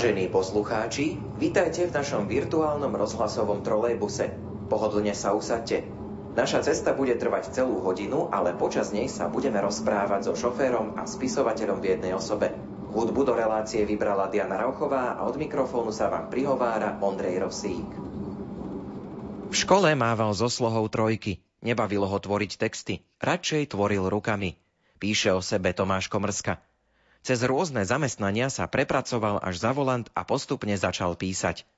Vážení poslucháči, vítajte v našom virtuálnom rozhlasovom trolejbuse. Pohodlne sa usadte. Naša cesta bude trvať celú hodinu, ale počas nej sa budeme rozprávať so šoférom a spisovateľom v jednej osobe. Hudbu do relácie vybrala Diana Rauchová a od mikrofónu sa vám prihovára Ondrej Rosík. V škole mával so slohou trojky. Nebavilo ho tvoriť texty, radšej tvoril rukami. Píše o sebe Tomáš Komrska. Cez rôzne zamestnania sa prepracoval až za volant a postupne začal písať.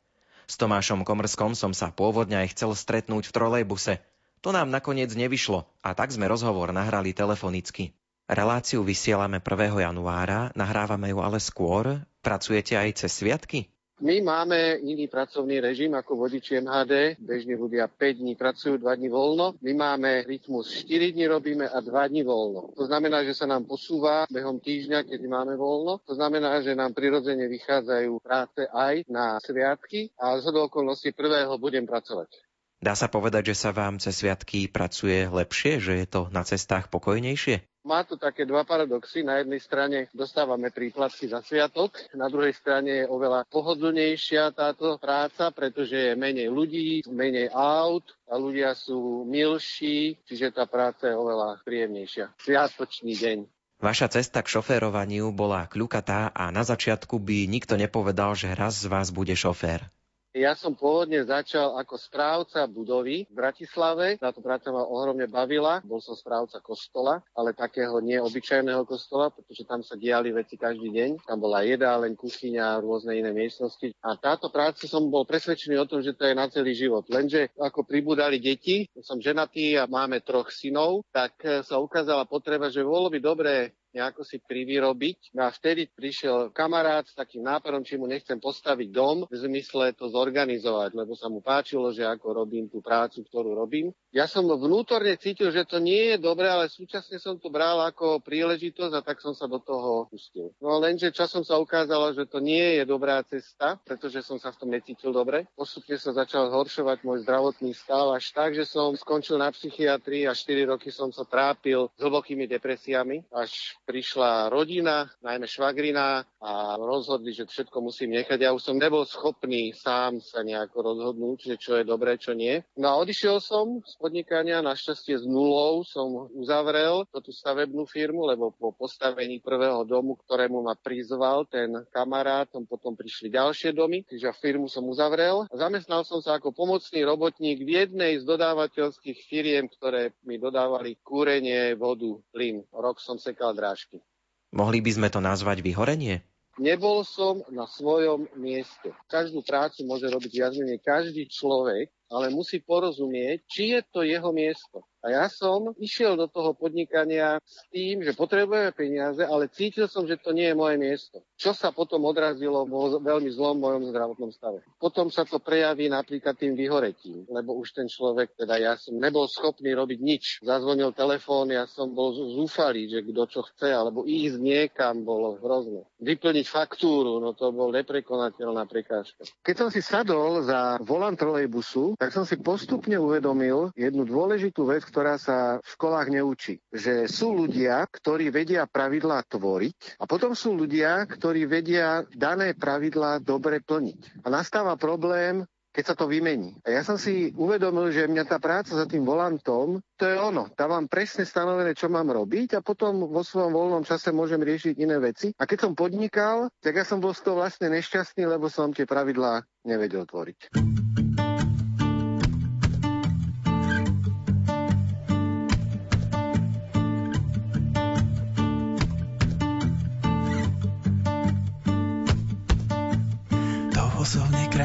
S Tomášom Komrskom som sa pôvodne aj chcel stretnúť v trolejbuse. To nám nakoniec nevyšlo a tak sme rozhovor nahrali telefonicky. Reláciu vysielame 1. januára, nahrávame ju ale skôr. Pracujete aj cez sviatky? My máme iný pracovný režim ako vodiči MHD. Bežní ľudia 5 dní pracujú, 2 dní voľno. My máme rytmus 4 dní robíme a 2 dní voľno. To znamená, že sa nám posúva behom týždňa, keď máme voľno. To znamená, že nám prirodzene vychádzajú práce aj na sviatky a z okolností prvého budem pracovať. Dá sa povedať, že sa vám cez sviatky pracuje lepšie, že je to na cestách pokojnejšie? Má to také dva paradoxy. Na jednej strane dostávame príplatky za sviatok, na druhej strane je oveľa pohodlnejšia táto práca, pretože je menej ľudí, menej aut a ľudia sú milší, čiže tá práca je oveľa príjemnejšia. Sviatočný deň. Vaša cesta k šoférovaniu bola kľukatá a na začiatku by nikto nepovedal, že raz z vás bude šofér. Ja som pôvodne začal ako správca budovy v Bratislave. Táto práca ma ohromne bavila. Bol som správca kostola, ale takého neobyčajného kostola, pretože tam sa diali veci každý deň. Tam bola jedáleň, kuchyňa rôzne iné miestnosti. A táto práca som bol presvedčený o tom, že to je na celý život. Lenže ako pribudali deti, som ženatý a máme troch synov, tak sa ukázala potreba, že bolo by dobré nejako si privyrobiť. No a vtedy prišiel kamarát s takým nápadom, či mu nechcem postaviť dom, v zmysle to zorganizovať, lebo sa mu páčilo, že ako robím tú prácu, ktorú robím. Ja som vnútorne cítil, že to nie je dobré, ale súčasne som to bral ako príležitosť a tak som sa do toho pustil. No lenže časom sa ukázalo, že to nie je dobrá cesta, pretože som sa v tom necítil dobre. Postupne sa začal zhoršovať môj zdravotný stav až tak, že som skončil na psychiatrii a 4 roky som sa trápil s hlbokými depresiami, až prišla rodina, najmä švagrina a rozhodli, že všetko musím nechať. Ja už som nebol schopný sám sa nejako rozhodnúť, že čo je dobré, čo nie. No a odišiel som podnikania. Našťastie s nulou som uzavrel tú stavebnú firmu, lebo po postavení prvého domu, ktorému ma prizval ten kamarát, tam potom prišli ďalšie domy, čiže firmu som uzavrel. Zamestnal som sa ako pomocný robotník v jednej z dodávateľských firiem, ktoré mi dodávali kúrenie, vodu, plyn. Rok som sekal drážky. Mohli by sme to nazvať vyhorenie? Nebol som na svojom mieste. Každú prácu môže robiť viac menej každý človek, ale musí porozumieť, či je to jeho miesto. A ja som išiel do toho podnikania s tým, že potrebujeme peniaze, ale cítil som, že to nie je moje miesto. Čo sa potom odrazilo vo veľmi zlom mojom zdravotnom stave. Potom sa to prejaví napríklad tým vyhoretím, lebo už ten človek, teda ja som nebol schopný robiť nič. Zazvonil telefón, ja som bol zúfalý, že kto čo chce, alebo ísť niekam bolo hrozné. Vyplniť faktúru, no to bol neprekonateľná prekážka. Keď som si sadol za volant trolejbusu, tak som si postupne uvedomil jednu dôležitú vec, ktorá sa v školách neučí. Že sú ľudia, ktorí vedia pravidlá tvoriť a potom sú ľudia, ktorí vedia dané pravidlá dobre plniť. A nastáva problém, keď sa to vymení. A ja som si uvedomil, že mňa tá práca za tým volantom, to je ono. Tam mám presne stanovené, čo mám robiť a potom vo svojom voľnom čase môžem riešiť iné veci. A keď som podnikal, tak ja som bol z toho vlastne nešťastný, lebo som tie pravidlá nevedel tvoriť.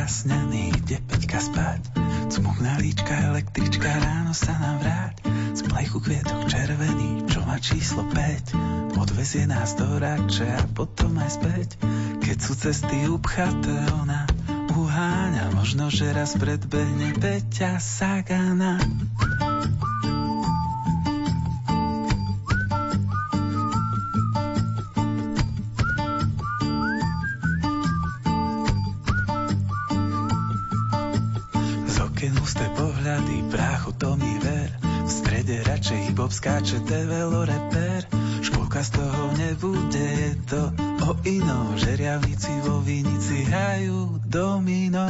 Krásnený, ide Peťka spať. Cmukná líčka, električka, ráno sa nám vráť. Z plechu kvietok červený, čo má číslo 5. Odvezie nás do rače a potom aj späť. Keď sú cesty upchaté, ona uháňa. Možno, že raz predbehne Peťa Sagana. Bob skáče develo reper Školka z toho nebude, je to o inom, žeriavnici vo vinici hrajú domino.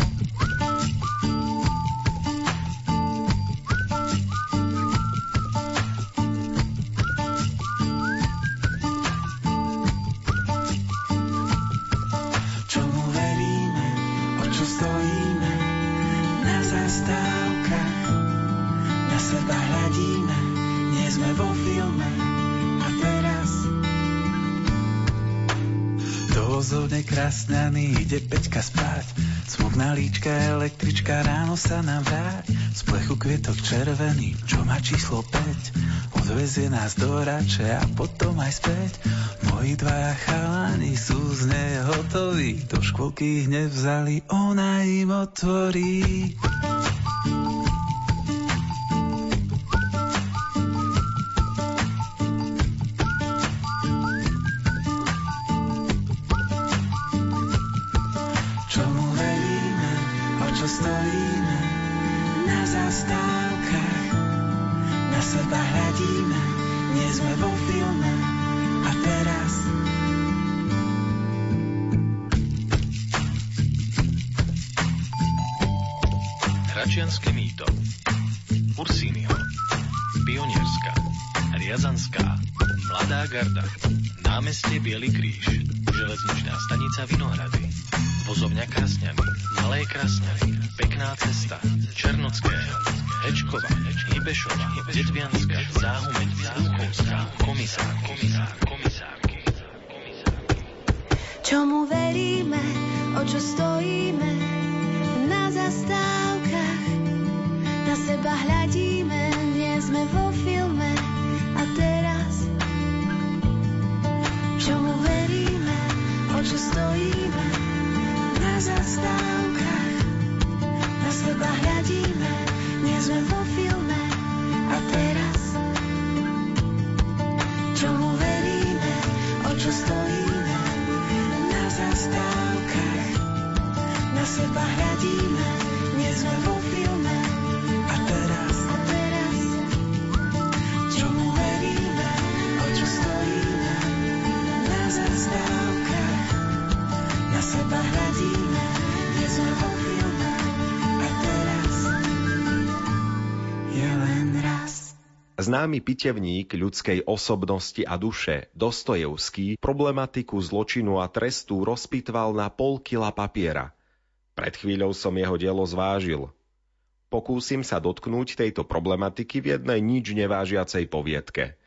Líčka, električka, ráno sa nám vráť. Z plechu kvietok červený, čo má číslo 5. Odvezie nás do rače a potom aj späť. Moji dvaja chalani sú z nej hotoví. Do škôlky ich nevzali, ona im otvorí. Známy pitevník ľudskej osobnosti a duše Dostojevský problematiku zločinu a trestu rozpitval na pol kila papiera. Pred chvíľou som jeho dielo zvážil. Pokúsim sa dotknúť tejto problematiky v jednej nič nevážiacej poviedke.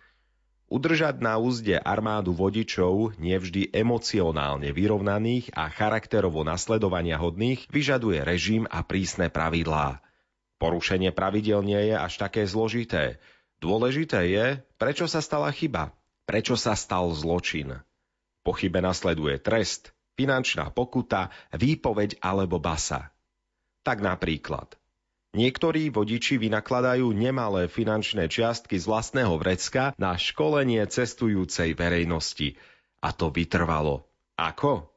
Udržať na úzde armádu vodičov, nevždy emocionálne vyrovnaných a charakterovo nasledovania hodných, vyžaduje režim a prísne pravidlá. Porušenie pravidel nie je až také zložité – Dôležité je, prečo sa stala chyba, prečo sa stal zločin. Po chybe nasleduje trest, finančná pokuta, výpoveď alebo basa. Tak napríklad. Niektorí vodiči vynakladajú nemalé finančné čiastky z vlastného vrecka na školenie cestujúcej verejnosti. A to vytrvalo. Ako?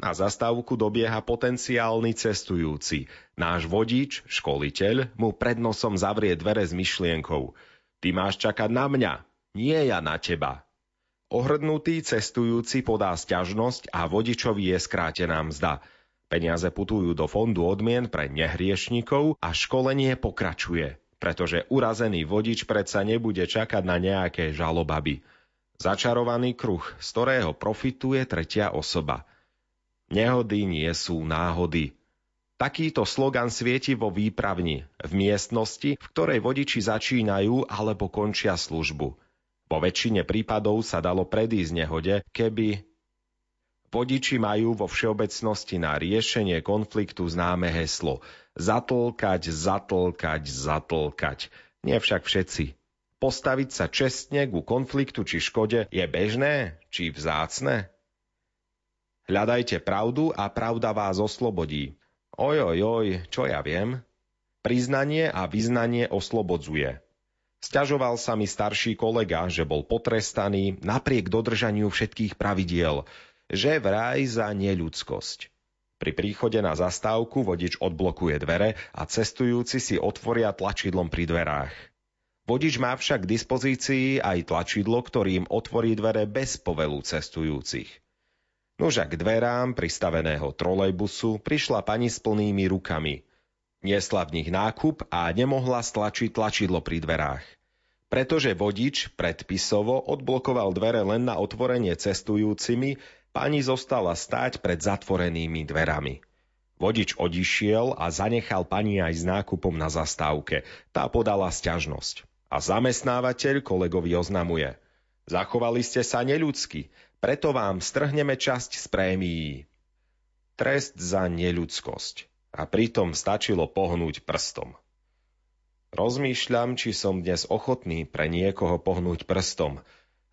Na zastávku dobieha potenciálny cestujúci. Náš vodič, školiteľ, mu pred nosom zavrie dvere s myšlienkou – Ty máš čakať na mňa, nie ja na teba. Ohrdnutý cestujúci podá sťažnosť a vodičovi je skrátená mzda. Peniaze putujú do fondu odmien pre nehriešnikov a školenie pokračuje, pretože urazený vodič predsa nebude čakať na nejaké žalobaby. Začarovaný kruh, z ktorého profituje tretia osoba. Nehody nie sú náhody, Takýto slogan svieti vo výpravni, v miestnosti, v ktorej vodiči začínajú alebo končia službu. Po väčšine prípadov sa dalo predísť nehode, keby Vodiči majú vo všeobecnosti na riešenie konfliktu známe heslo zatlkať, zatlkať, zatlkať. Nie však všetci. Postaviť sa čestne ku konfliktu či škode je bežné či vzácne? Hľadajte pravdu a pravda vás oslobodí. Ojojoj, čo ja viem? Priznanie a vyznanie oslobodzuje. Sťažoval sa mi starší kolega, že bol potrestaný napriek dodržaniu všetkých pravidiel, že vraj za neľudskosť. Pri príchode na zastávku vodič odblokuje dvere a cestujúci si otvoria tlačidlom pri dverách. Vodič má však k dispozícii aj tlačidlo, ktorým otvorí dvere bez povelu cestujúcich. Nož k dverám pristaveného trolejbusu prišla pani s plnými rukami. Niesla v nich nákup a nemohla stlačiť tlačidlo pri dverách. Pretože vodič predpisovo odblokoval dvere len na otvorenie cestujúcimi, pani zostala stáť pred zatvorenými dverami. Vodič odišiel a zanechal pani aj s nákupom na zastávke. Tá podala sťažnosť. A zamestnávateľ kolegovi oznamuje. Zachovali ste sa neľudsky, preto vám strhneme časť z prémií. Trest za neľudskosť. A pritom stačilo pohnúť prstom. Rozmýšľam, či som dnes ochotný pre niekoho pohnúť prstom,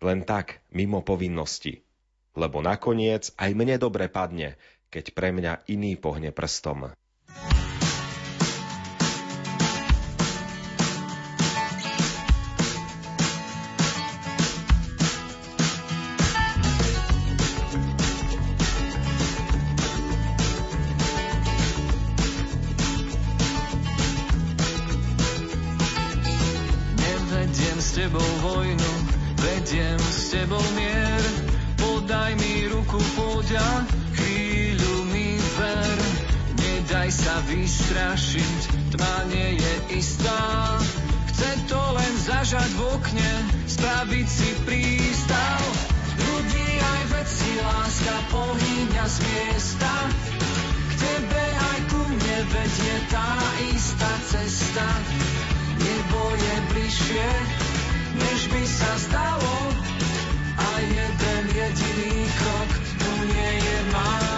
len tak, mimo povinnosti. Lebo nakoniec aj mne dobre padne, keď pre mňa iný pohne prstom. Pohýňa z miesta. K tebe aj ku mne vedie tá istá cesta. Nebo je bližšie, než by sa zdalo. A jeden jediný krok tu nie je málo.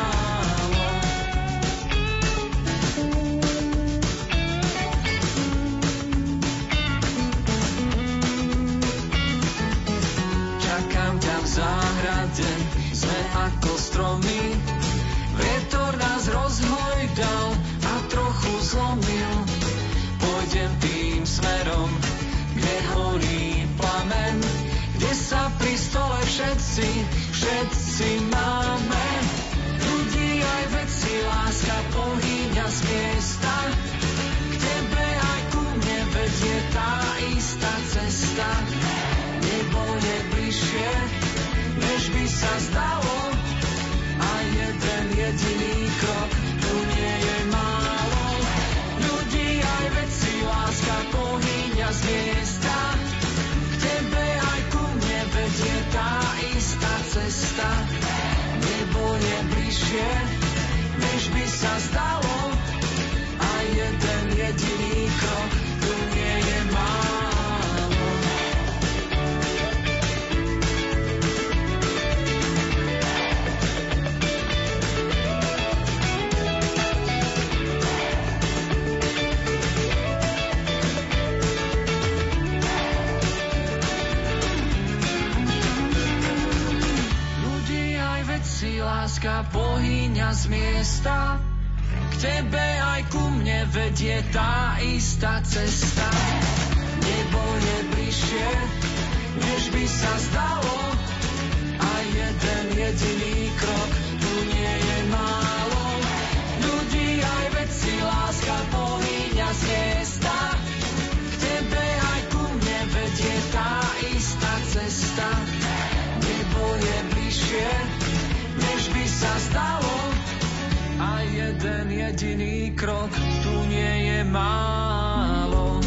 Stromy. Vietor nás rozhojdal a trochu zlomil. Pôjdem tým smerom, kde horí plamen, kde sa pri stole všetci, všetci máme. Ľudí aj veci, láska pohýňa z miesta. K tebe aj ku mne vedie tá istá cesta. Nebo je bližšie, než by sa zdalo. A jeden jediný krok láska pohýňa z miesta. K tebe aj ku mne vedie tá istá cesta. Nebo je bližšie, než by sa zdalo. A jeden jediný krok tu nie je málo. Ľudí aj veci láska pohýňa jediný krok tu nie je málo.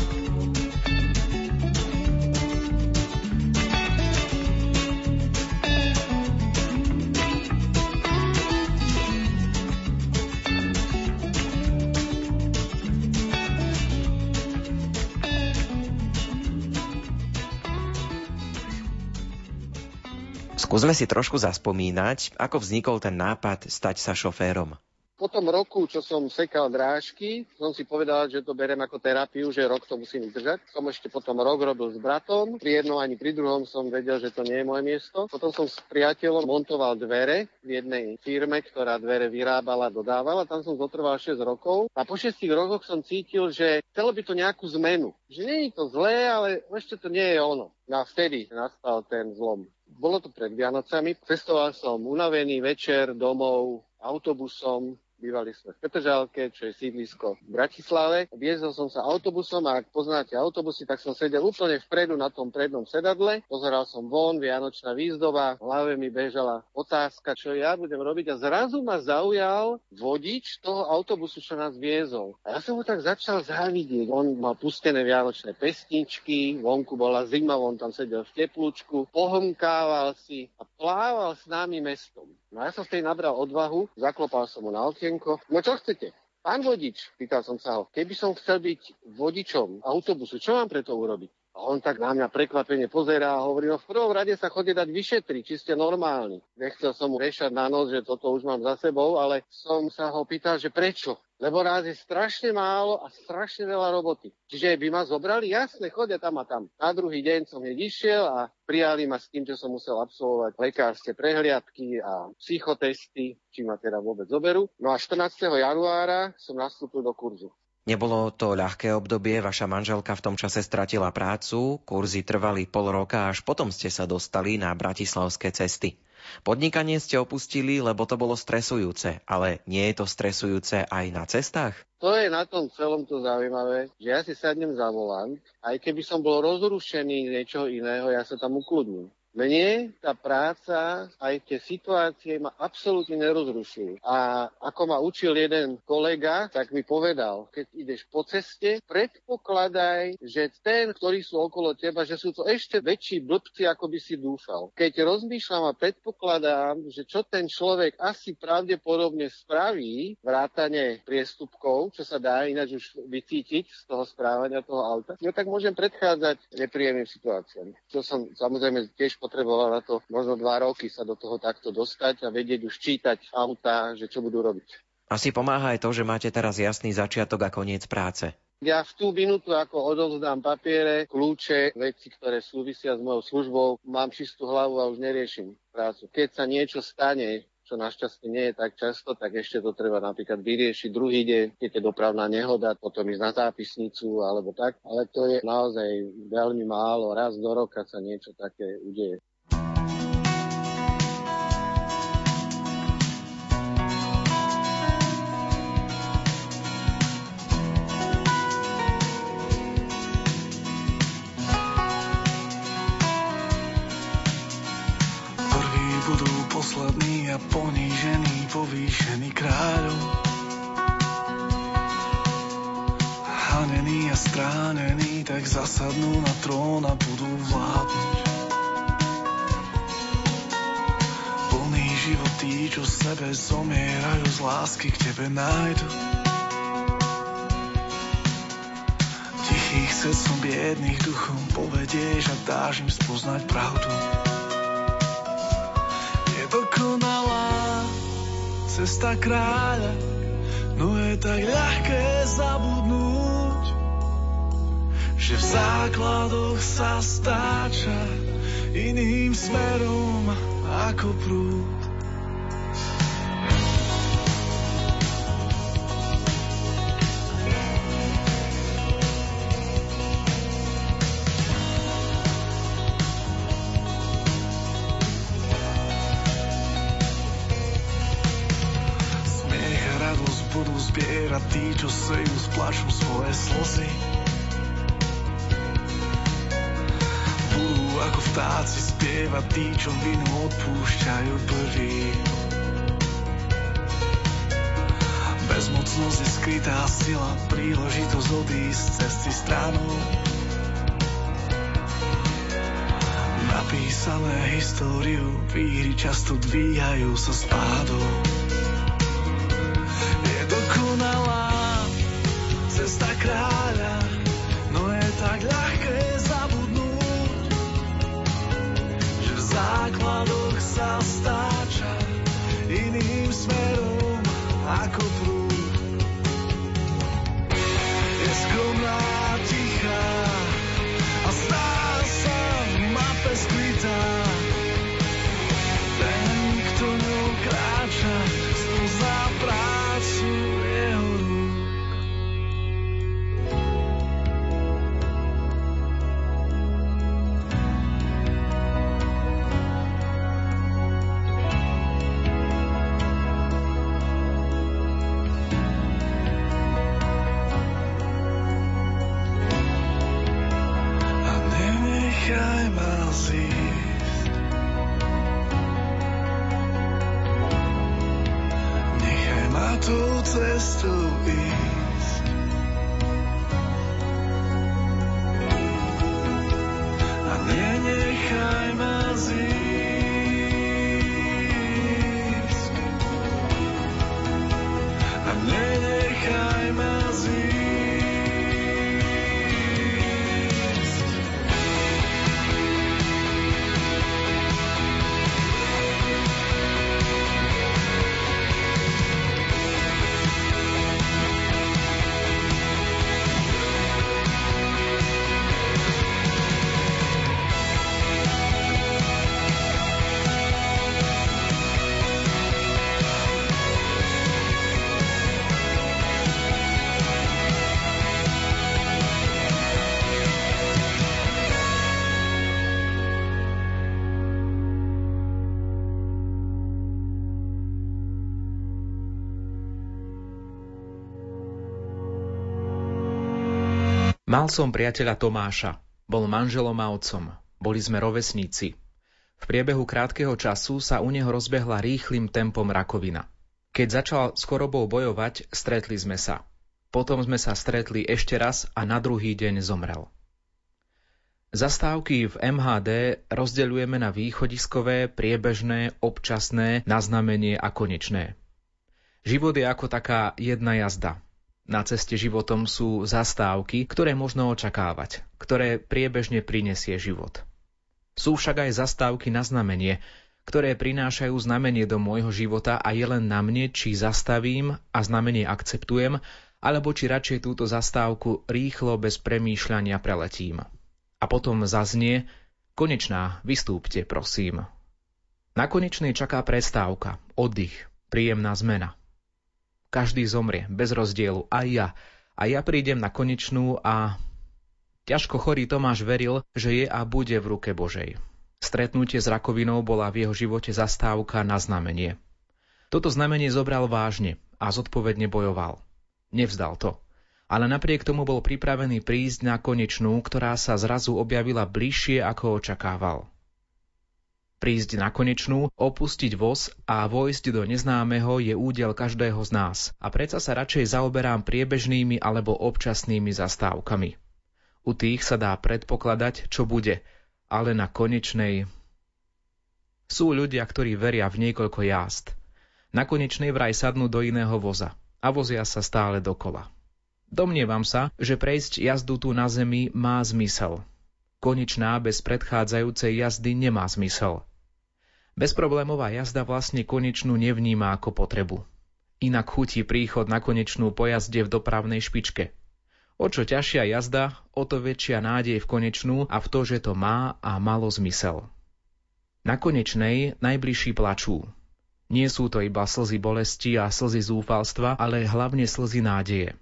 Skúsme si trošku zaspomínať, ako vznikol ten nápad stať sa šoférom. Po tom roku, čo som sekal drážky, som si povedal, že to berem ako terapiu, že rok to musím vydržať. Som ešte potom rok robil s bratom. Pri jednom ani pri druhom som vedel, že to nie je moje miesto. Potom som s priateľom montoval dvere v jednej firme, ktorá dvere vyrábala, dodávala. Tam som zotrval 6 rokov. A po 6 rokoch som cítil, že chcelo by to nejakú zmenu. Že nie je to zlé, ale ešte to nie je ono. No a vtedy nastal ten zlom. Bolo to pred Vianocami. Cestoval som unavený večer domov autobusom. Bývali sme v Petržalke, čo je sídlisko v Bratislave. Viezol som sa autobusom a ak poznáte autobusy, tak som sedel úplne vpredu na tom prednom sedadle. Pozeral som von, vianočná výzdoba, v hlave mi bežala otázka, čo ja budem robiť a zrazu ma zaujal vodič toho autobusu, čo nás viezol. A ja som ho tak začal závidieť. On mal pustené vianočné pesničky, vonku bola zima, on tam sedel v teplúčku, pohomkával si a plával s nami mestom. No ja som vtedy nabral odvahu, zaklopal som mu na okienko. No čo chcete? Pán vodič, pýtal som sa ho, keby som chcel byť vodičom autobusu, čo mám preto urobiť? A on tak na mňa prekvapene pozerá a hovorí, no v prvom rade sa chodí dať vyšetriť, či ste normálni. Nechcel som mu rešať na nos, že toto už mám za sebou, ale som sa ho pýtal, že prečo? Lebo ráz je strašne málo a strašne veľa roboty. Čiže by ma zobrali, jasne, chodia tam a tam. Na druhý deň som hneď išiel a prijali ma s tým, že som musel absolvovať lekárske prehliadky a psychotesty, či ma teda vôbec zoberú. No a 14. januára som nastúpil do kurzu. Nebolo to ľahké obdobie, vaša manželka v tom čase stratila prácu, kurzy trvali pol roka, až potom ste sa dostali na bratislavské cesty. Podnikanie ste opustili, lebo to bolo stresujúce, ale nie je to stresujúce aj na cestách? To je na tom celom to zaujímavé, že ja si sadnem za volant, aj keby som bol rozrušený niečo iného, ja sa tam ukludním. Mne tá práca, aj tie situácie ma absolútne nerozrušujú. A ako ma učil jeden kolega, tak mi povedal, keď ideš po ceste, predpokladaj, že ten, ktorí sú okolo teba, že sú to ešte väčší blbci, ako by si dúfal. Keď rozmýšľam a predpokladám, že čo ten človek asi pravdepodobne spraví, vrátane priestupkov, čo sa dá ináč už vycítiť z toho správania toho auta, no tak môžem predchádzať nepríjemným situáciám. Čo som samozrejme tiež potreboval na to možno dva roky sa do toho takto dostať a vedieť už čítať auta, že čo budú robiť. Asi pomáha aj to, že máte teraz jasný začiatok a koniec práce. Ja v tú minútu, ako odovzdám papiere, kľúče, veci, ktoré súvisia s mojou službou, mám čistú hlavu a už neriešim prácu. Keď sa niečo stane, čo našťastie nie je tak často, tak ešte to treba napríklad vyriešiť druhý deň, keď je dopravná nehoda, potom ísť na zápisnicu alebo tak, ale to je naozaj veľmi málo, raz do roka sa niečo také udeje. A ponížený, povýšený kráľom. Hanený a stránený, tak zasadnú na trón a budú vládnuť. Plný život tí, čo sebe zomierajú z lásky k tebe nájdu. Tichých srdcom biedných duchom povedieš a dáš im spoznať pravdu cesta kráľa, no je tak ľahké zabudnúť, že v základoch sa stáča iným smerom ako prúd. Tí, čo vinu odpúšťajú prvý. Bezmocnosť je skrytá sila, príležitosť odísť z cesty stranu. Napísané históriu, výhry často dvíhajú sa spádom. Mal som priateľa Tomáša. Bol manželom a otcom. Boli sme rovesníci. V priebehu krátkeho času sa u neho rozbehla rýchlým tempom rakovina. Keď začal s chorobou bojovať, stretli sme sa. Potom sme sa stretli ešte raz a na druhý deň zomrel. Zastávky v MHD rozdeľujeme na východiskové, priebežné, občasné, na a konečné. Život je ako taká jedna jazda. Na ceste životom sú zastávky, ktoré možno očakávať, ktoré priebežne prinesie život. Sú však aj zastávky na znamenie, ktoré prinášajú znamenie do môjho života a je len na mne, či zastavím a znamenie akceptujem, alebo či radšej túto zastávku rýchlo bez premýšľania preletím. A potom zaznie, konečná, vystúpte, prosím. Na konečnej čaká prestávka, oddych, príjemná zmena. Každý zomrie, bez rozdielu, aj ja. A ja prídem na konečnú a... Ťažko chorý Tomáš veril, že je a bude v ruke Božej. Stretnutie s rakovinou bola v jeho živote zastávka na znamenie. Toto znamenie zobral vážne a zodpovedne bojoval. Nevzdal to. Ale napriek tomu bol pripravený prísť na konečnú, ktorá sa zrazu objavila bližšie, ako očakával prísť na konečnú, opustiť voz a vojsť do neznámeho je údel každého z nás. A predsa sa radšej zaoberám priebežnými alebo občasnými zastávkami. U tých sa dá predpokladať, čo bude, ale na konečnej... Sú ľudia, ktorí veria v niekoľko jazd. Na konečnej vraj sadnú do iného voza a vozia sa stále dokola. Domnievam sa, že prejsť jazdu tu na zemi má zmysel. Konečná bez predchádzajúcej jazdy nemá zmysel. Bezproblémová jazda vlastne konečnú nevníma ako potrebu. Inak chutí príchod na konečnú pojazde v dopravnej špičke. O čo ťažšia jazda, o to väčšia nádej v konečnú a v to, že to má a malo zmysel. Na konečnej najbližší plačú. Nie sú to iba slzy bolesti a slzy zúfalstva, ale hlavne slzy nádeje.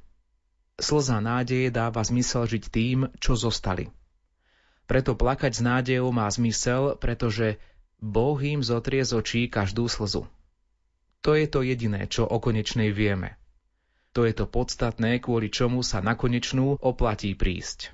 Slza nádeje dáva zmysel žiť tým, čo zostali. Preto plakať s nádejou má zmysel, pretože Boh im zotrie z očí každú slzu. To je to jediné, čo o konečnej vieme. To je to podstatné, kvôli čomu sa na konečnú oplatí prísť.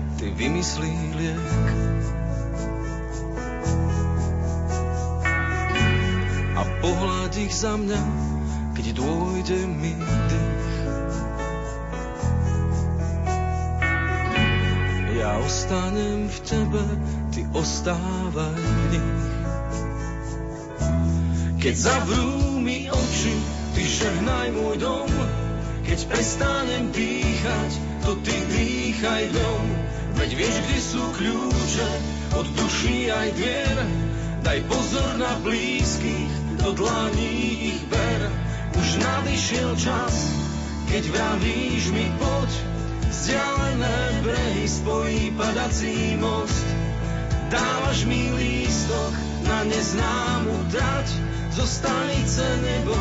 ty vymyslí liek. a pohľad ich za mňa, keď dôjde mi dých. Ja ostanem v tebe, ty ostávaj v nich. Keď zavrú mi oči, ty žehnaj môj dom, keď prestanem dýchať, to ty dýchaj dom. Veď vieš, kde sú kľúče od duší aj dvier. Daj pozor na blízkych, do dlaní ich ber. Už nadišiel čas, keď vravíš mi poď, vzdialené brehy spojí padací most. Dávaš mi lístok na neznámu trať, zo stanice nebo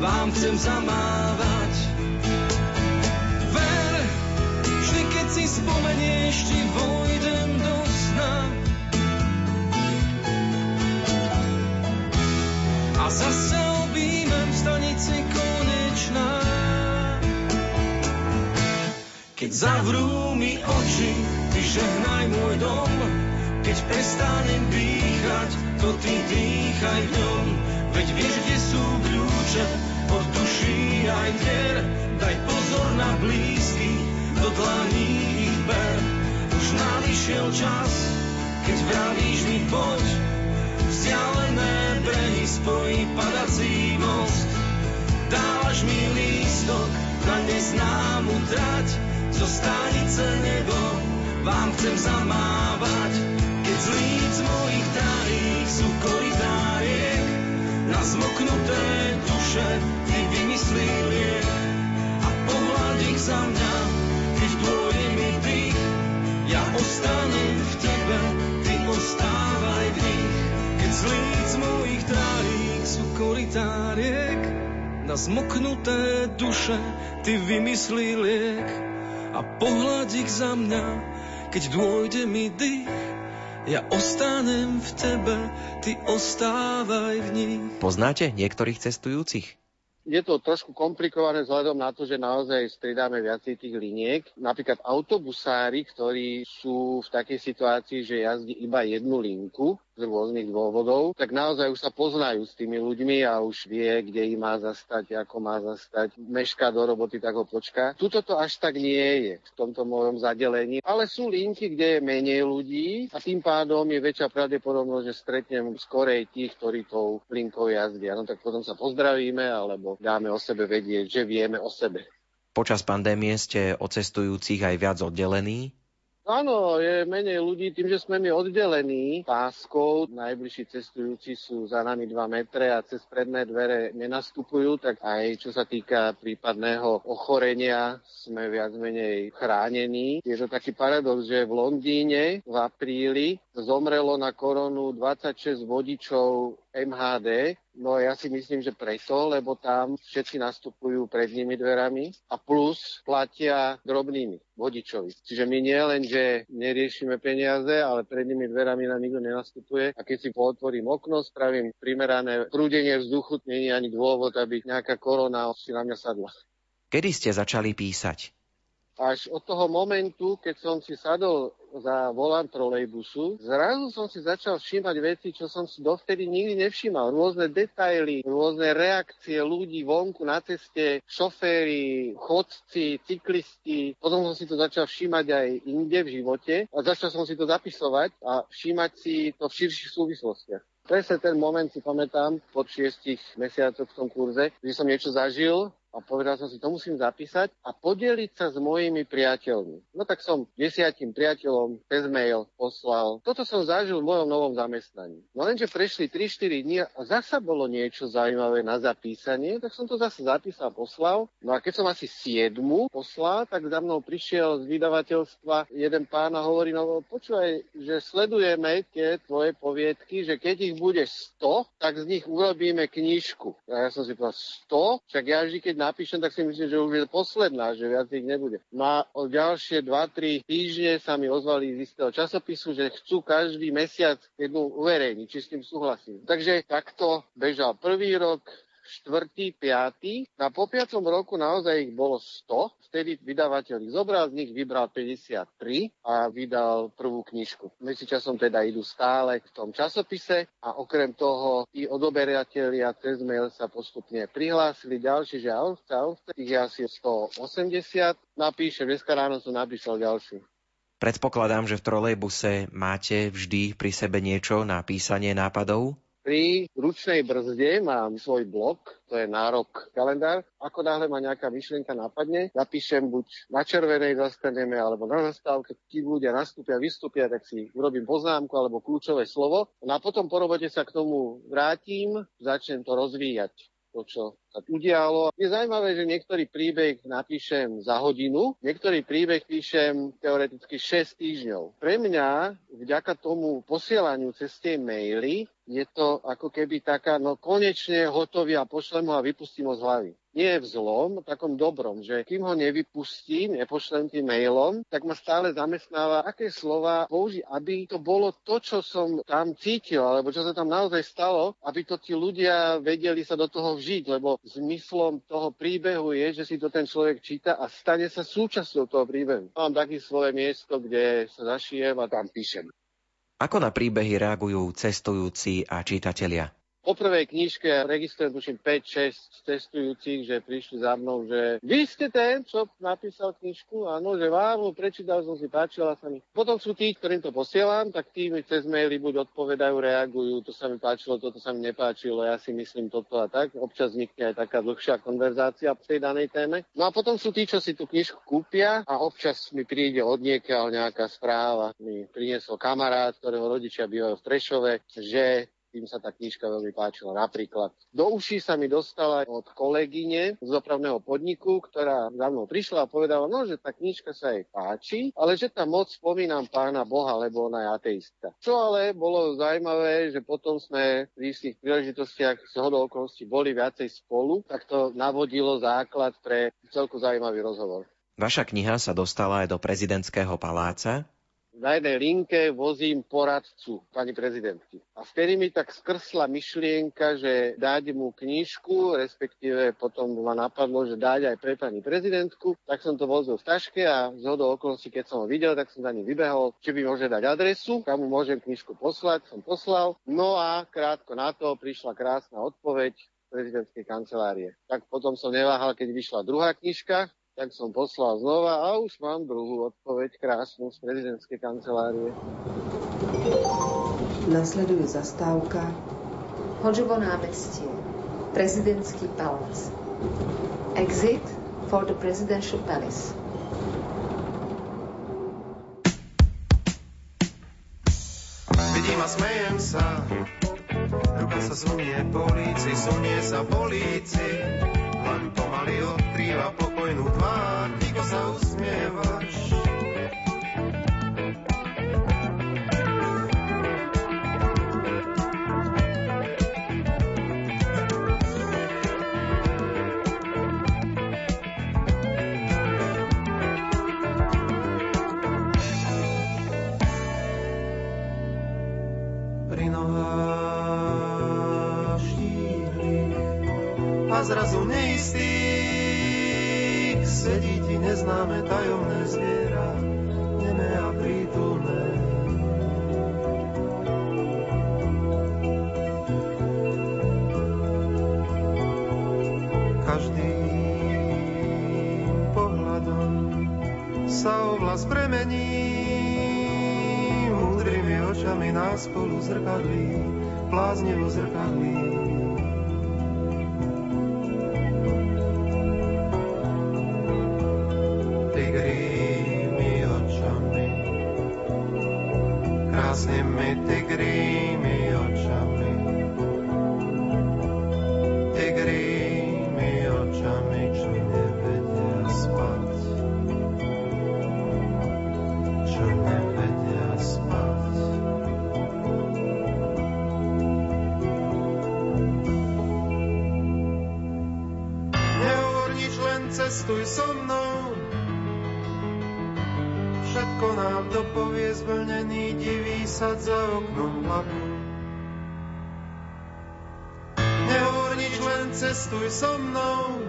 vám chcem zamávať. Spomenieš, ti vojdem do sna. A zase objímem v stanici konečná. Keď zavrú mi oči, ty žehnaj môj dom, keď prestanem dýchať, to ty dýchaj v ňom. Veď vieš, kde sú kľúče od duší aj dier. Daj pozor na blízky, do dlaní ber. Už nadišiel čas, keď vravíš mi poď. Vzdialené brehy spojí padací most. Dávaš mi lístok na neznámu trať, zo stanice nebo vám chcem zamávať. Keď z líc mojich tárých sú koritáriek, na zmoknuté duše ty vymyslí liek a pohľad ich za mňa, dôjde mi dých. Ja ostanem v tebe, ty ostávaj v nich. Keď z líc mojich tárých sú koritáriek, na zmoknuté duše ty vymyslí liek a pohľad ich za mňa, keď dôjde mi dých. Ja ostanem v tebe, ty ostávaj v nich. Poznáte niektorých cestujúcich? Je to trošku komplikované vzhľadom na to, že naozaj stridáme viacej tých liniek. Napríklad autobusári, ktorí sú v takej situácii, že jazdí iba jednu linku, z rôznych dôvodov, tak naozaj už sa poznajú s tými ľuďmi a už vie, kde ich má zastať, ako má zastať. Mešká do roboty, tak ho počká. Tuto to až tak nie je v tomto mojom zadelení, ale sú linky, kde je menej ľudí a tým pádom je väčšia pravdepodobnosť, že stretnem skorej tých, ktorí tou linkou jazdia. No tak potom sa pozdravíme alebo dáme o sebe vedieť, že vieme o sebe. Počas pandémie ste o cestujúcich aj viac oddelení? Áno, je menej ľudí tým, že sme my oddelení páskou. Najbližší cestujúci sú za nami 2 metre a cez predné dvere nenastupujú, tak aj čo sa týka prípadného ochorenia sme viac menej chránení. Je to taký paradox, že v Londýne v apríli zomrelo na koronu 26 vodičov MHD. No ja si myslím, že preto, lebo tam všetci nastupujú prednými dverami a plus platia drobnými vodičovi. Čiže my nie len, že neriešime peniaze, ale prednými dverami nám nikto nenastupuje a keď si pootvorím okno, spravím primerané prúdenie vzduchu, nie je ani dôvod, aby nejaká korona si na mňa sadla. Kedy ste začali písať? Až od toho momentu, keď som si sadol za volant trolejbusu, zrazu som si začal všímať veci, čo som si dovtedy nikdy nevšímal. Rôzne detaily, rôzne reakcie ľudí vonku na ceste, šoféry, chodci, cyklisti. Potom som si to začal všímať aj inde v živote a začal som si to zapisovať a všímať si to v širších súvislostiach. Presne ten moment si pamätám po šiestich mesiacoch v tom kurze, že som niečo zažil a povedal som si, to musím zapísať a podeliť sa s mojimi priateľmi. No tak som desiatim priateľom cez mail poslal. Toto som zažil v mojom novom zamestnaní. No lenže prešli 3-4 dní a zasa bolo niečo zaujímavé na zapísanie, tak som to zase zapísal, poslal. No a keď som asi siedmu poslal, tak za mnou prišiel z vydavateľstva jeden pán a hovorí, no počúvaj, že sledujeme tie tvoje poviedky, že keď ich bude 100, tak z nich urobíme knižku. A ja som si povedal, 100? Však ja vždy, keď napíšem, tak si myslím, že už je posledná, že viac ich nebude. No a o ďalšie 2-3 týždne sa mi ozvali z istého časopisu, že chcú každý mesiac jednu uverejniť, či s tým súhlasím. Takže takto bežal prvý rok, štvrtý, piatý. Na po piacom roku naozaj ich bolo 100. Vtedy vydavateľ ich zobral, z nich vybral 53 a vydal prvú knižku. časom teda idú stále v tom časopise a okrem toho tí odoberateľia cez mail sa postupne prihlásili ďalší, že Alfce, Alfce, ich je asi 180. Napíše, dneska ráno som napísal ďalší. Predpokladám, že v trolejbuse máte vždy pri sebe niečo na písanie nápadov? Pri ručnej brzde mám svoj blog, to je nárok kalendár. Ako náhle ma nejaká myšlienka napadne, napíšem buď na červenej zastaneme, alebo na zastávke, keď ľudia nastúpia, vystúpia, tak si urobím poznámku alebo kľúčové slovo. No a potom po robote sa k tomu vrátim, začnem to rozvíjať to, čo udialo. Je zaujímavé, že niektorý príbeh napíšem za hodinu, niektorý príbeh píšem teoreticky 6 týždňov. Pre mňa, vďaka tomu posielaniu cez tie maily, je to ako keby taká, no konečne hotový a pošlem ho a vypustím ho z hlavy nie v zlom, takom dobrom, že kým ho nevypustím, nepošlem tým mailom, tak ma stále zamestnáva, aké slova použiť, aby to bolo to, čo som tam cítil, alebo čo sa tam naozaj stalo, aby to tí ľudia vedeli sa do toho vžiť, lebo zmyslom toho príbehu je, že si to ten človek číta a stane sa súčasťou toho príbehu. Mám také svoje miesto, kde sa zašijem a tam píšem. Ako na príbehy reagujú cestujúci a čitatelia? Po prvej knižke registrujem tuším 5-6 testujúcich, že prišli za mnou, že vy ste ten, čo napísal knižku, áno, že vám prečítal som si, páčila sa mi. Potom sú tí, ktorým to posielam, tak tí mi cez maily buď odpovedajú, reagujú, to sa mi páčilo, toto sa mi nepáčilo, ja si myslím toto a tak. Občas vznikne aj taká dlhšia konverzácia v tej danej téme. No a potom sú tí, čo si tú knižku kúpia a občas mi príde od nejaká správa. Mi priniesol kamarát, ktorého rodičia bývajú v Trešove, že tým sa tá knižka veľmi páčila. Napríklad do uší sa mi dostala od kolegyne z dopravného podniku, ktorá za mnou prišla a povedala, no, že tá knižka sa jej páči, ale že tam moc spomínam pána Boha, lebo ona je ateistka. Čo ale bolo zaujímavé, že potom sme pri istých príležitostiach z hodou okolností boli viacej spolu, tak to navodilo základ pre celku zaujímavý rozhovor. Vaša kniha sa dostala aj do prezidentského paláca na jednej linke vozím poradcu pani prezidentky. A vtedy mi tak skrsla myšlienka, že dať mu knižku, respektíve potom ma napadlo, že dať aj pre pani prezidentku, tak som to vozil v taške a z hodou okolností, keď som ho videl, tak som za ním vybehol, či by môže dať adresu, kam mu môžem knižku poslať, som poslal. No a krátko na to prišla krásna odpoveď prezidentskej kancelárie. Tak potom som neváhal, keď vyšla druhá knižka, tak som poslal znova a už mám druhú odpoveď krásnu z prezidentskej kancelárie. Nasleduje zastávka Hoďovo námestie, prezidentský palác. Exit for the presidential palace. Vidím a smejem sa, ruka sa sunie políci, sunie sa políci, len pomaly odkrýva pokojnú tvár, ticho sa usmievaš. Zrazu neistý sedí ti neznáme tajomné zviera, nemé a prítulné. Každým pohľadom sa oblas premení, múdrymi očami nás spolu zrkadlí, bláznivo zrkadlí. Sad za oknom hlavu. Nehovor nič, len cestuj so mnou.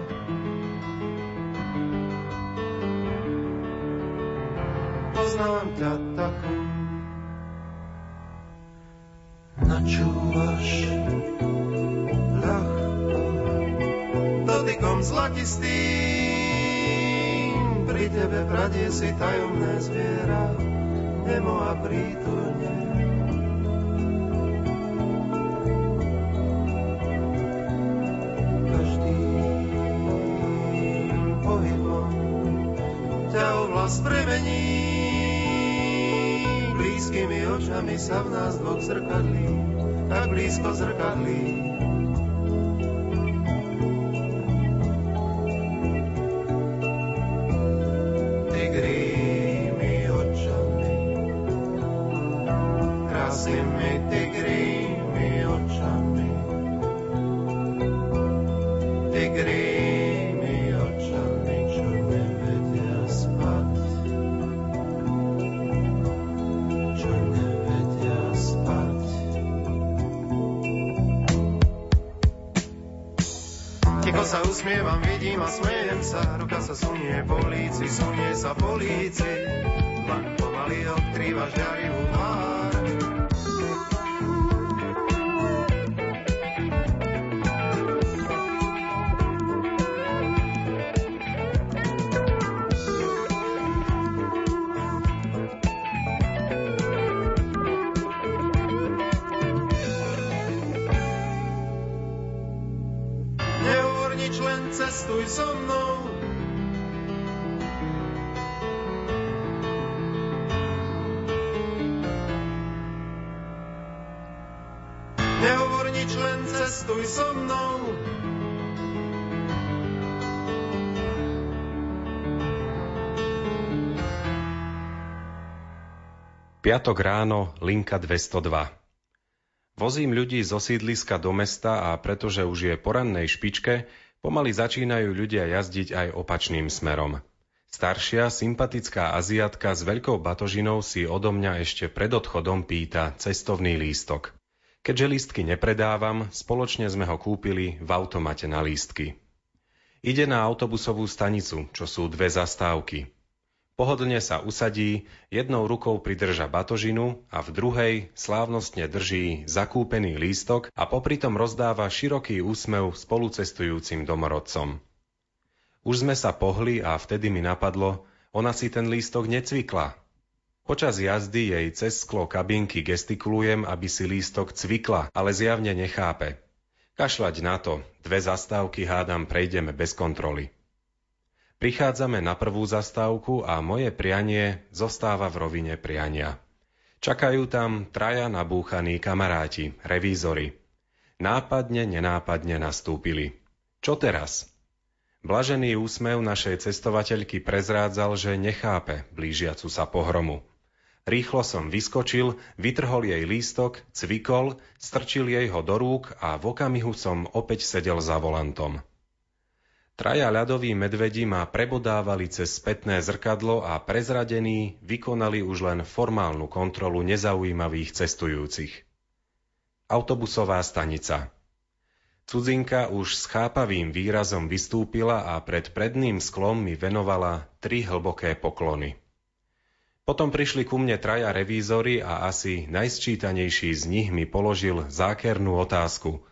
Poznám ťa takú. Načúvaš ľahko dotykom zlatistým. Pri tebe v rade si tajomné zviera, nemo a prítulne. nás premení. Blízkymi očami sa v nás dvoch zrkadlí, tak blízko zrkadlí. Piatok ráno, linka 202. Vozím ľudí zo sídliska do mesta a pretože už je po rannej špičke, Pomaly začínajú ľudia jazdiť aj opačným smerom. Staršia, sympatická Aziatka s veľkou batožinou si odo mňa ešte pred odchodom pýta cestovný lístok. Keďže lístky nepredávam, spoločne sme ho kúpili v automate na lístky. Ide na autobusovú stanicu, čo sú dve zastávky. Pohodlne sa usadí, jednou rukou pridrža batožinu a v druhej slávnostne drží zakúpený lístok a popritom rozdáva široký úsmev spolucestujúcim domorodcom. Už sme sa pohli a vtedy mi napadlo, ona si ten lístok necvikla. Počas jazdy jej cez sklo kabinky gestikulujem, aby si lístok cvikla, ale zjavne nechápe. Kašľať na to, dve zastávky hádam prejdeme bez kontroly. Prichádzame na prvú zastávku a moje prianie zostáva v rovine priania. Čakajú tam traja nabúchaní kamaráti, revízory. Nápadne, nenápadne nastúpili. Čo teraz? Blažený úsmev našej cestovateľky prezrádzal, že nechápe blížiacu sa pohromu. Rýchlo som vyskočil, vytrhol jej lístok, cvikol, strčil jej ho do rúk a v okamihu som opäť sedel za volantom. Traja ľadoví medvedi ma prebodávali cez spätné zrkadlo a prezradení vykonali už len formálnu kontrolu nezaujímavých cestujúcich. Autobusová stanica Cudzinka už s chápavým výrazom vystúpila a pred predným sklom mi venovala tri hlboké poklony. Potom prišli ku mne traja revízory a asi najsčítanejší z nich mi položil zákernú otázku –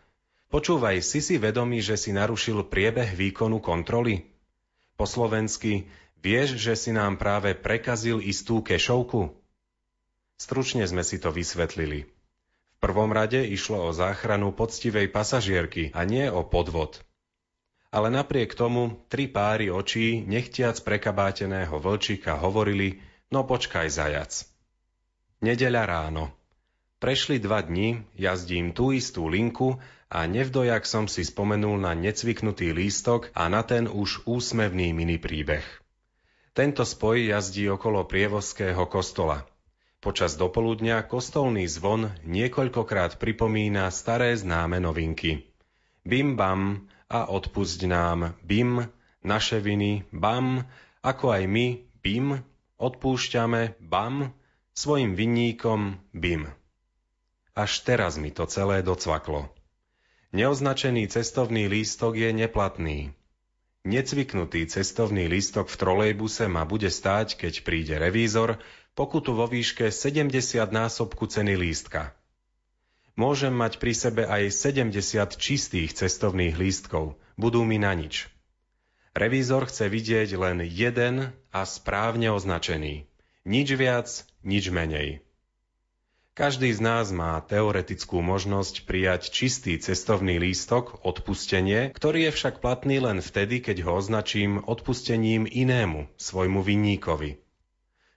Počúvaj, si si vedomý, že si narušil priebeh výkonu kontroly? Po slovensky, vieš, že si nám práve prekazil istú kešovku? Stručne sme si to vysvetlili. V prvom rade išlo o záchranu poctivej pasažierky a nie o podvod. Ale napriek tomu tri páry očí nechtiac prekabáteného vlčika hovorili, no počkaj zajac. Nedeľa ráno. Prešli dva dni, jazdím tú istú linku a nevdojak som si spomenul na necviknutý lístok a na ten už úsmevný mini príbeh. Tento spoj jazdí okolo prievozského kostola. Počas dopoludnia kostolný zvon niekoľkokrát pripomína staré známe novinky. Bim bam a odpusť nám, bim, naše viny, bam, ako aj my, bim, odpúšťame, bam, svojim vinníkom, bim. Až teraz mi to celé docvaklo. Neoznačený cestovný lístok je neplatný. Necviknutý cestovný lístok v trolejbuse ma bude stáť, keď príde revízor, pokutu vo výške 70 násobku ceny lístka. Môžem mať pri sebe aj 70 čistých cestovných lístkov. Budú mi na nič. Revízor chce vidieť len jeden a správne označený. Nič viac, nič menej. Každý z nás má teoretickú možnosť prijať čistý cestovný lístok, odpustenie, ktorý je však platný len vtedy, keď ho označím odpustením inému, svojmu vinníkovi.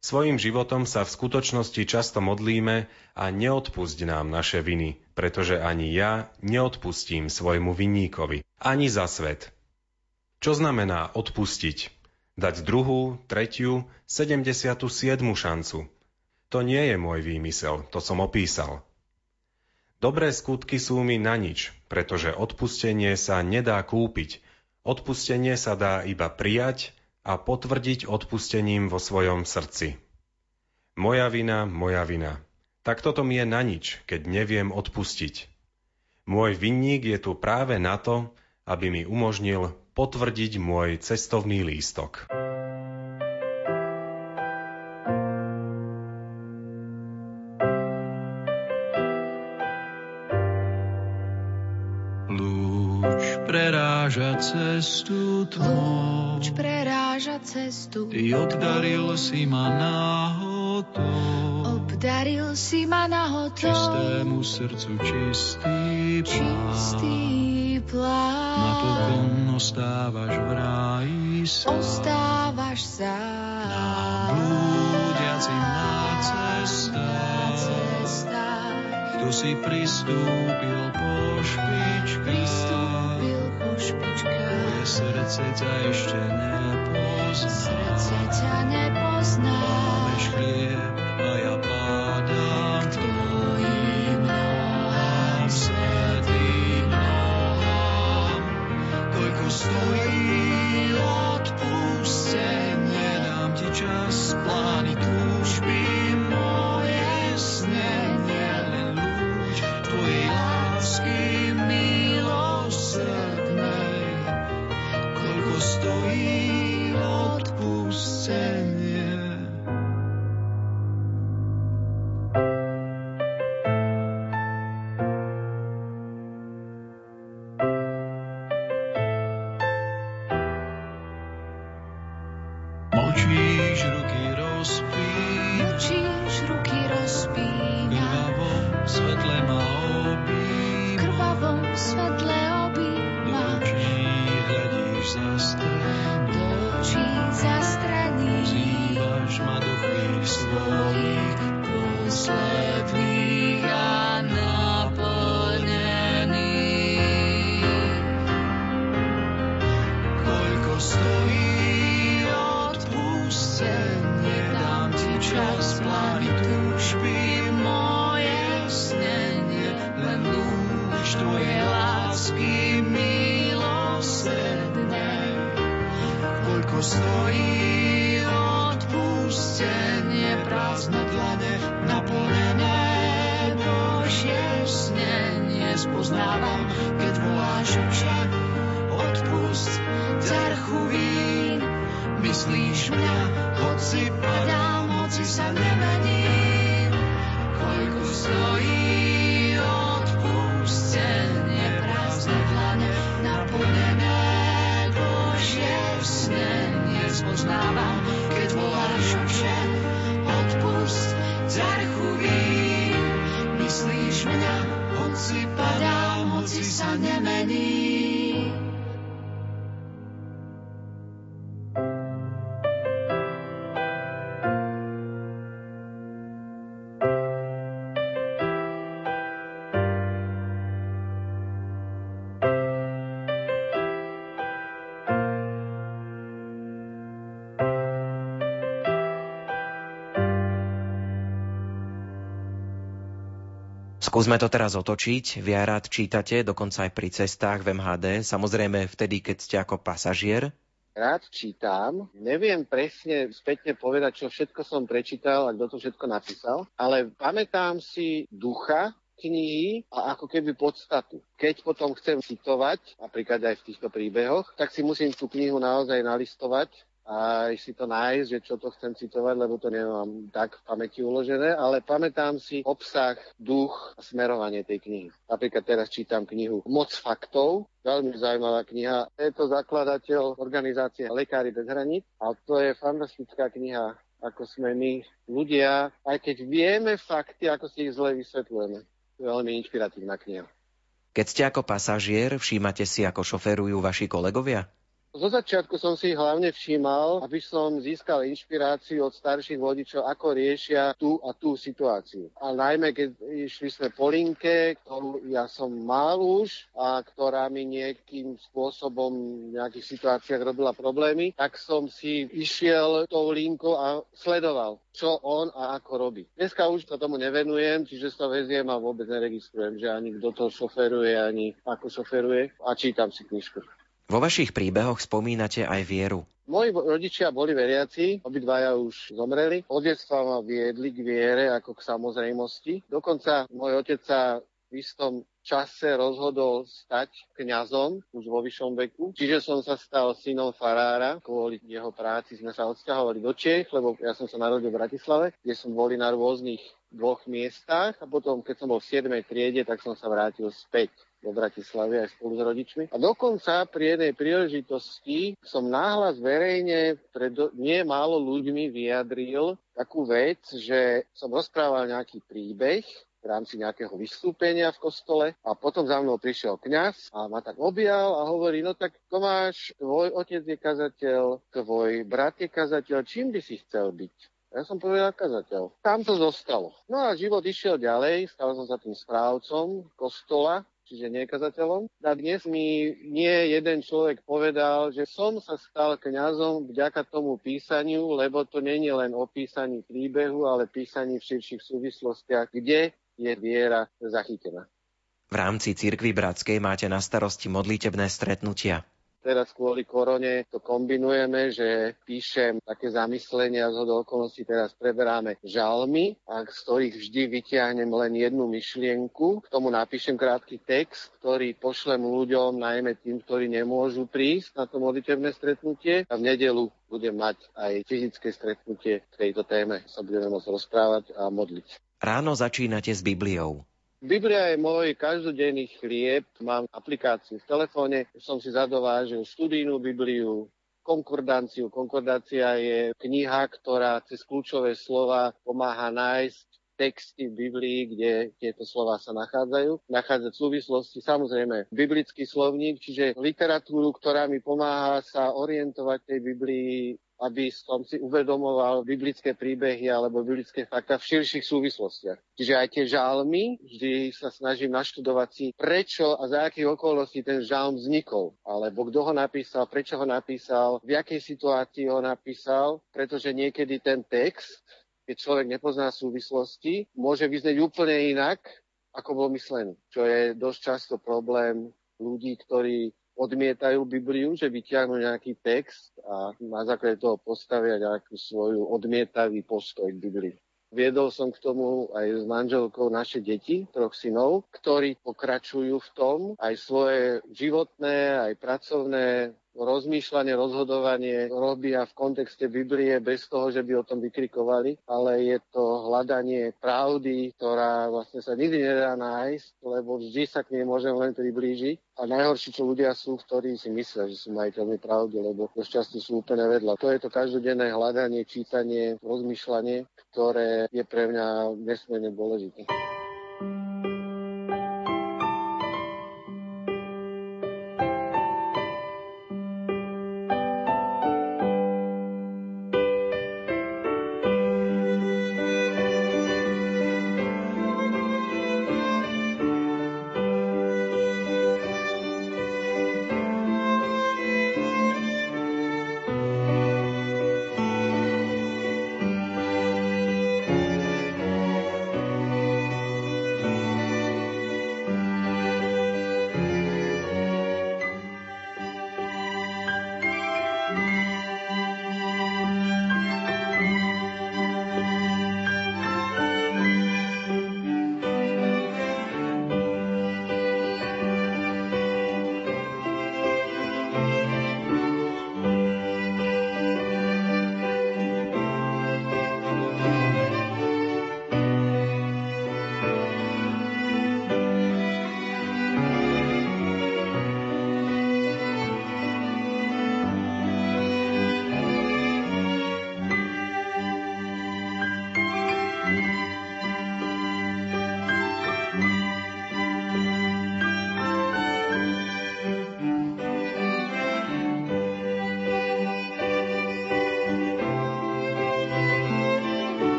Svojim životom sa v skutočnosti často modlíme a neodpusť nám naše viny, pretože ani ja neodpustím svojmu vinníkovi, ani za svet. Čo znamená odpustiť? Dať druhú, tretiu, 77. šancu – to nie je môj výmysel, to som opísal. Dobré skutky sú mi na nič, pretože odpustenie sa nedá kúpiť. Odpustenie sa dá iba prijať a potvrdiť odpustením vo svojom srdci. Moja vina, moja vina. Tak toto mi je na nič, keď neviem odpustiť. Môj vinník je tu práve na to, aby mi umožnil potvrdiť môj cestovný lístok. Cestu tmou. Lúč preráža cestu. Ty oddaril si ma náhodou. Obdaril si ma náhodou. Čistému srdcu čistý plán. Čistý plán. Napokon ostávaš v ráji sám. Ostávaš sám. Na blúdiacim na cestách. Kto si pristúpil po špičkách. Pristúpil po špičkách. Tvoje srdce ťa ešte nepozná. Srdce ťa nepozná. Dámeš chlieb a ja pádam k tvojim nohám, svetým nohám. Koľko stojí odpustenie, dám ti čas, plány, sweat sa nemením. Skúsme to teraz otočiť. Vy rád čítate, dokonca aj pri cestách v MHD, samozrejme vtedy, keď ste ako pasažier. Rád čítam, neviem presne spätne povedať, čo všetko som prečítal a kto to všetko napísal, ale pamätám si ducha knihy a ako keby podstatu. Keď potom chcem citovať, napríklad aj v týchto príbehoch, tak si musím tú knihu naozaj nalistovať a si to nájsť, že čo to chcem citovať, lebo to nemám tak v pamäti uložené, ale pamätám si obsah, duch a smerovanie tej knihy. Napríklad teraz čítam knihu Moc faktov, veľmi zaujímavá kniha. Je to zakladateľ organizácie Lekári bez hraníc a to je fantastická kniha ako sme my ľudia, aj keď vieme fakty, ako si ich zle je veľmi inšpiratívna kniha. Keď ste ako pasažier, všímate si, ako šoferujú vaši kolegovia? Zo začiatku som si hlavne všímal, aby som získal inšpiráciu od starších vodičov, ako riešia tú a tú situáciu. A najmä, keď išli sme po linke, ktorú ja som mal už a ktorá mi nejakým spôsobom v nejakých situáciách robila problémy, tak som si išiel tou linkou a sledoval, čo on a ako robí. Dneska už sa tomu nevenujem, čiže sa veziem a vôbec neregistrujem, že ani kto to šoferuje, ani ako šoferuje a čítam si knižku. Vo vašich príbehoch spomínate aj vieru. Moji rodičia boli veriaci, obidvaja už zomreli. Od detstva ma viedli k viere ako k samozrejmosti. Dokonca môj otec sa v istom čase rozhodol stať kňazom už vo vyššom veku. Čiže som sa stal synom farára. Kvôli jeho práci sme sa odsťahovali do Čech, lebo ja som sa narodil v Bratislave, kde som boli na rôznych dvoch miestach a potom, keď som bol v 7. triede, tak som sa vrátil späť do Bratislavy aj spolu s rodičmi. A dokonca pri jednej príležitosti som náhlas verejne pred nie málo ľuďmi vyjadril takú vec, že som rozprával nejaký príbeh v rámci nejakého vystúpenia v kostole a potom za mnou prišiel kňaz a ma tak objal a hovorí, no tak Tomáš, tvoj otec je kazateľ, tvoj brat je kazateľ, čím by si chcel byť? Ja som povedal kazateľ. Tam to zostalo. No a život išiel ďalej, stal som sa tým správcom kostola čiže nekazateľom. A dnes mi nie jeden človek povedal, že som sa stal kňazom vďaka tomu písaniu, lebo to není len o písaní príbehu, ale písaní v širších súvislostiach, kde je viera zachytená. V rámci cirkvy bratskej máte na starosti modlitebné stretnutia. Teraz kvôli korone to kombinujeme, že píšem také zamyslenia z okolností, teraz preberáme žalmy, a z ktorých vždy vyťahnem len jednu myšlienku. K tomu napíšem krátky text, ktorý pošlem ľuďom, najmä tým, ktorí nemôžu prísť na to modlitebné stretnutie. A v nedelu budem mať aj fyzické stretnutie k tejto téme. Sa budeme môcť rozprávať a modliť. Ráno začínate s Bibliou. Biblia je môj každodenný chlieb, mám aplikáciu v telefóne, som si zadovážil študijnú Bibliu, konkordanciu. Konkordácia je kniha, ktorá cez kľúčové slova pomáha nájsť texty v Biblii, kde tieto slova sa nachádzajú. Nachádzať v súvislosti samozrejme biblický slovník, čiže literatúru, ktorá mi pomáha sa orientovať tej Biblii aby som si uvedomoval biblické príbehy alebo biblické fakta v širších súvislostiach. Čiže aj tie žalmy, vždy sa snažím naštudovať si, prečo a za akých okolností ten žalm vznikol, alebo kto ho napísal, prečo ho napísal, v akej situácii ho napísal, pretože niekedy ten text, keď človek nepozná súvislosti, môže vyznieť úplne inak, ako bol myslený, čo je dosť často problém ľudí, ktorí odmietajú Bibliu, že vyťahnú nejaký text a na základe toho postavia nejakú svoju odmietavý postoj k Biblii. Viedol som k tomu aj s manželkou naše deti, troch synov, ktorí pokračujú v tom aj svoje životné, aj pracovné rozmýšľanie, rozhodovanie robia v kontexte Biblie bez toho, že by o tom vykrikovali, ale je to hľadanie pravdy, ktorá vlastne sa nikdy nedá nájsť, lebo vždy sa k nej môžeme len priblížiť. A najhorší, čo ľudia sú, ktorí si myslia, že sú majiteľmi pravdy, lebo často sú úplne vedľa. To je to každodenné hľadanie, čítanie, rozmýšľanie, ktoré je pre mňa nesmierne dôležité.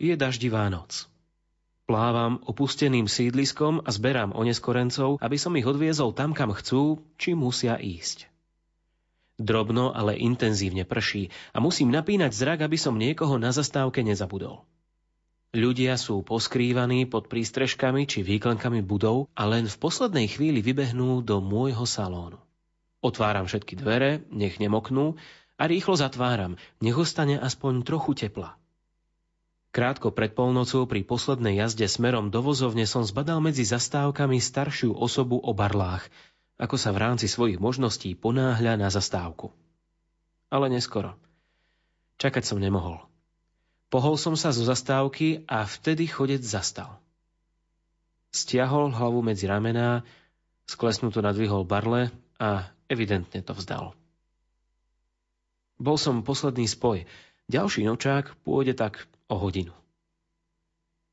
Je daždivá noc. Plávam opusteným sídliskom a zberám oneskorencov, aby som ich odviezol tam, kam chcú, či musia ísť. Drobno, ale intenzívne prší a musím napínať zrak, aby som niekoho na zastávke nezabudol. Ľudia sú poskrývaní pod prístrežkami či výklenkami budov a len v poslednej chvíli vybehnú do môjho salónu. Otváram všetky dvere, nech nemoknú a rýchlo zatváram, nech ostane aspoň trochu tepla. Krátko pred polnocou pri poslednej jazde smerom do vozovne som zbadal medzi zastávkami staršiu osobu o barlách, ako sa v rámci svojich možností ponáhľa na zastávku. Ale neskoro. Čakať som nemohol. Pohol som sa zo zastávky a vtedy chodec zastal. Stiahol hlavu medzi ramená, sklesnuto nadvihol barle a evidentne to vzdal. Bol som posledný spoj. Ďalší nočák pôjde tak o hodinu.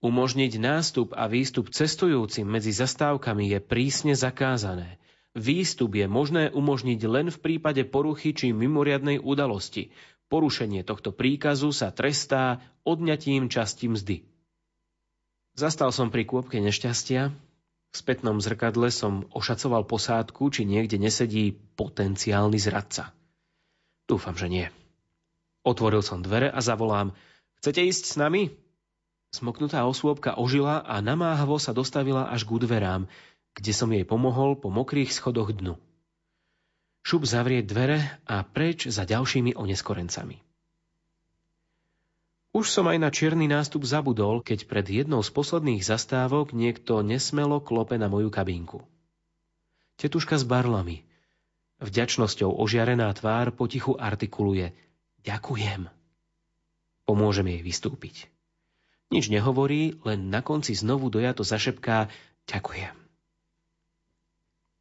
Umožniť nástup a výstup cestujúcim medzi zastávkami je prísne zakázané. Výstup je možné umožniť len v prípade poruchy či mimoriadnej udalosti. Porušenie tohto príkazu sa trestá odňatím časti mzdy. Zastal som pri kôpke nešťastia. V spätnom zrkadle som ošacoval posádku, či niekde nesedí potenciálny zradca. Dúfam, že nie. Otvoril som dvere a zavolám – Chcete ísť s nami? Smoknutá osôbka ožila a namáhavo sa dostavila až k dverám, kde som jej pomohol po mokrých schodoch dnu. Šup zavrieť dvere a preč za ďalšími oneskorencami. Už som aj na čierny nástup zabudol, keď pred jednou z posledných zastávok niekto nesmelo klope na moju kabinku. Tetuška s barlami. Vďačnosťou ožiarená tvár potichu artikuluje Ďakujem. Pomôžem jej vystúpiť. Nič nehovorí, len na konci znovu dojato zašepká Ďakujem.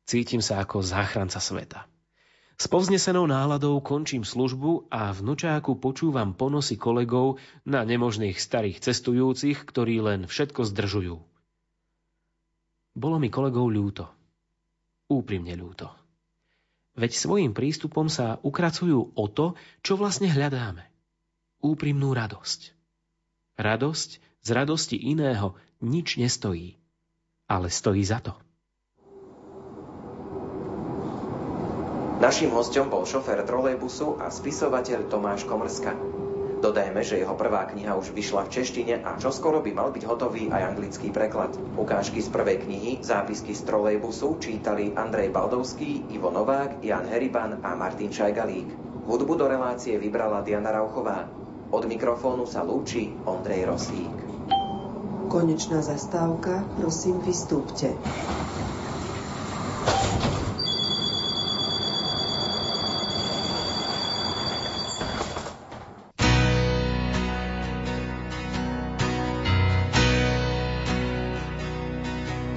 Cítim sa ako záchranca sveta. S povznesenou náladou končím službu a v nočáku počúvam ponosy kolegov na nemožných starých cestujúcich, ktorí len všetko zdržujú. Bolo mi kolegov ľúto. Úprimne ľúto. Veď svojim prístupom sa ukracujú o to, čo vlastne hľadáme úprimnú radosť. Radosť z radosti iného nič nestojí, ale stojí za to. Naším hostom bol šofér trolejbusu a spisovateľ Tomáš Komrska. Dodajme, že jeho prvá kniha už vyšla v češtine a čoskoro by mal byť hotový aj anglický preklad. Ukážky z prvej knihy, zápisky z trolejbusu čítali Andrej Baldovský, Ivo Novák, Jan Heriban a Martin Šajgalík. Hudbu do relácie vybrala Diana Rauchová. Od mikrofónu sa lúči Ondrej Rosík. Konečná zastávka, prosím, vystúpte.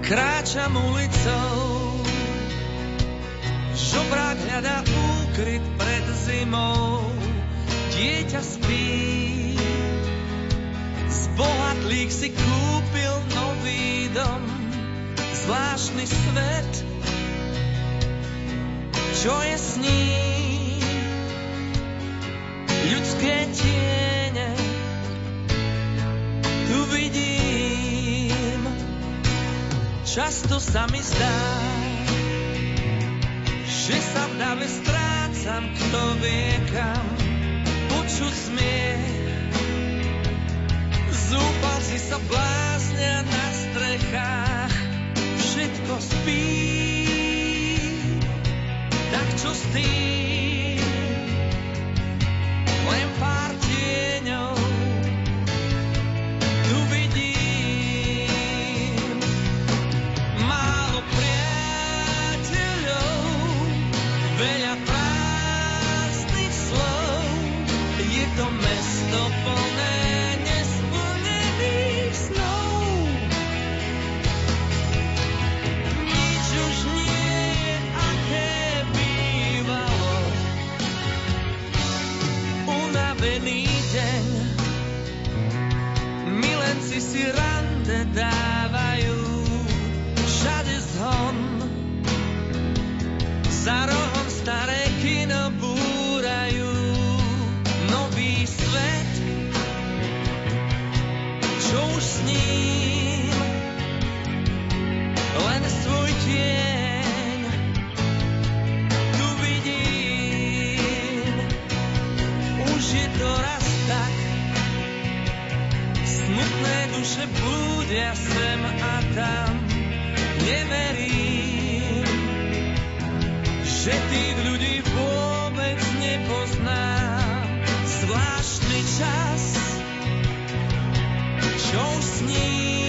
Kráčam ulicou, žobrák hľadá úkryt pred zimou dieťa spí. Z bohatlých si kúpil nový dom, zvláštny svet, čo je s ním. Ľudské tiene tu vidím, často sa mi zdá, že sa v dave strácam, kto vie kam poču smiech. Zúpalci sa bláznia na strechách, všetko spí. Tak čo s tým? Že blúdia sem a tam. Neverím, že tých ľudí vôbec nepoznám. Zvláštny čas, čo už sním